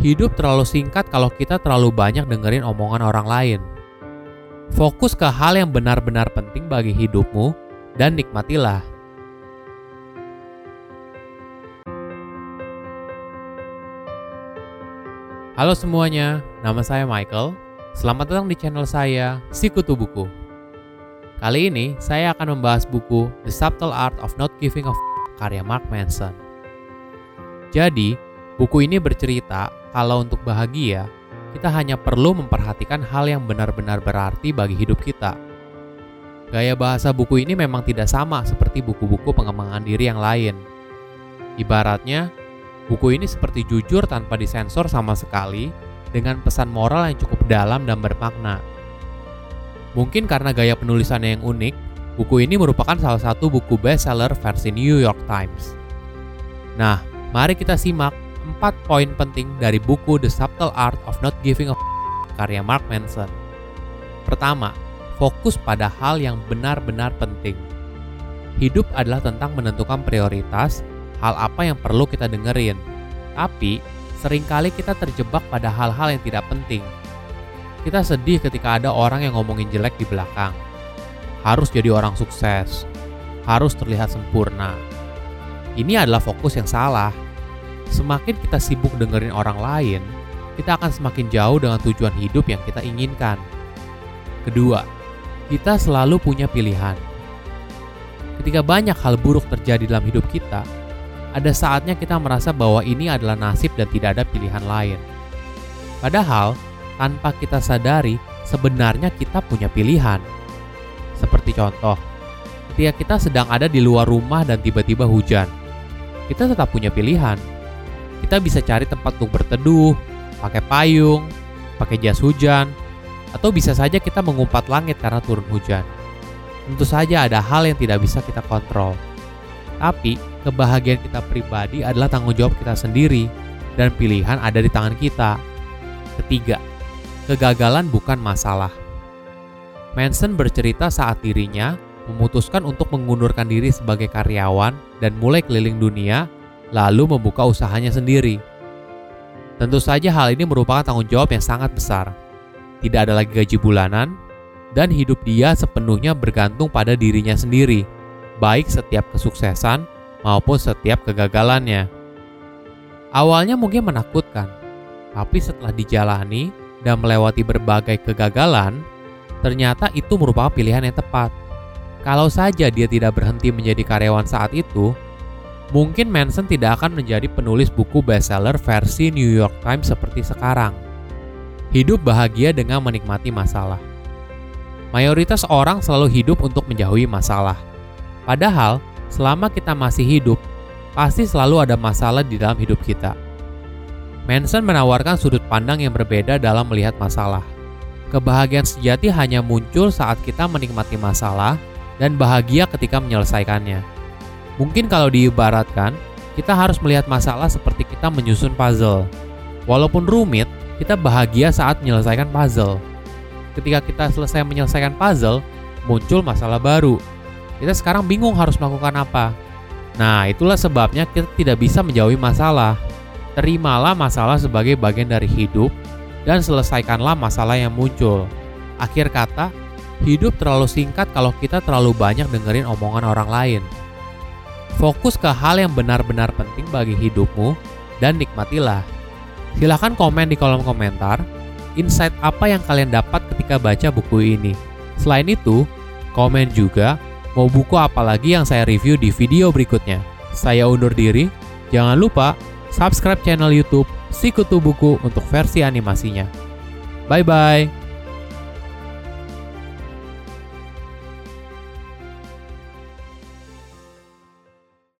Hidup terlalu singkat kalau kita terlalu banyak dengerin omongan orang lain. Fokus ke hal yang benar-benar penting bagi hidupmu dan nikmatilah. Halo semuanya, nama saya Michael. Selamat datang di channel saya, Sikutu Buku. Kali ini saya akan membahas buku The Subtle Art of Not Giving a F karya Mark Manson. Jadi, buku ini bercerita kalau untuk bahagia, kita hanya perlu memperhatikan hal yang benar-benar berarti bagi hidup kita. Gaya bahasa buku ini memang tidak sama seperti buku-buku pengembangan diri yang lain. Ibaratnya, Buku ini seperti jujur tanpa disensor sama sekali, dengan pesan moral yang cukup dalam dan bermakna. Mungkin karena gaya penulisannya yang unik, buku ini merupakan salah satu buku bestseller versi New York Times. Nah, mari kita simak 4 poin penting dari buku The Subtle Art of Not Giving a F karya Mark Manson. Pertama, fokus pada hal yang benar-benar penting. Hidup adalah tentang menentukan prioritas hal apa yang perlu kita dengerin. Tapi, sering kali kita terjebak pada hal-hal yang tidak penting. Kita sedih ketika ada orang yang ngomongin jelek di belakang. Harus jadi orang sukses. Harus terlihat sempurna. Ini adalah fokus yang salah. Semakin kita sibuk dengerin orang lain, kita akan semakin jauh dengan tujuan hidup yang kita inginkan. Kedua, kita selalu punya pilihan. Ketika banyak hal buruk terjadi dalam hidup kita, ada saatnya kita merasa bahwa ini adalah nasib dan tidak ada pilihan lain. Padahal, tanpa kita sadari, sebenarnya kita punya pilihan. Seperti contoh, ketika kita sedang ada di luar rumah dan tiba-tiba hujan, kita tetap punya pilihan. Kita bisa cari tempat untuk berteduh, pakai payung, pakai jas hujan, atau bisa saja kita mengumpat langit karena turun hujan. Tentu saja ada hal yang tidak bisa kita kontrol. Tapi, kebahagiaan kita pribadi adalah tanggung jawab kita sendiri dan pilihan ada di tangan kita. Ketiga, kegagalan bukan masalah. Manson bercerita saat dirinya memutuskan untuk mengundurkan diri sebagai karyawan dan mulai keliling dunia, lalu membuka usahanya sendiri. Tentu saja hal ini merupakan tanggung jawab yang sangat besar. Tidak ada lagi gaji bulanan, dan hidup dia sepenuhnya bergantung pada dirinya sendiri, baik setiap kesuksesan maupun setiap kegagalannya. Awalnya mungkin menakutkan, tapi setelah dijalani dan melewati berbagai kegagalan, ternyata itu merupakan pilihan yang tepat. Kalau saja dia tidak berhenti menjadi karyawan saat itu, mungkin Manson tidak akan menjadi penulis buku bestseller versi New York Times seperti sekarang. Hidup bahagia dengan menikmati masalah. Mayoritas orang selalu hidup untuk menjauhi masalah. Padahal, selama kita masih hidup, pasti selalu ada masalah di dalam hidup kita. Manson menawarkan sudut pandang yang berbeda dalam melihat masalah. Kebahagiaan sejati hanya muncul saat kita menikmati masalah dan bahagia ketika menyelesaikannya. Mungkin kalau diibaratkan, kita harus melihat masalah seperti kita menyusun puzzle. Walaupun rumit, kita bahagia saat menyelesaikan puzzle. Ketika kita selesai menyelesaikan puzzle, muncul masalah baru, kita sekarang bingung harus melakukan apa. Nah, itulah sebabnya kita tidak bisa menjauhi masalah. Terimalah masalah sebagai bagian dari hidup dan selesaikanlah masalah yang muncul. Akhir kata, hidup terlalu singkat kalau kita terlalu banyak dengerin omongan orang lain. Fokus ke hal yang benar-benar penting bagi hidupmu dan nikmatilah. Silahkan komen di kolom komentar, insight apa yang kalian dapat ketika baca buku ini. Selain itu, komen juga Mau buku apa lagi yang saya review di video berikutnya? Saya undur diri. Jangan lupa subscribe channel YouTube Sikutu Buku untuk versi animasinya. Bye bye.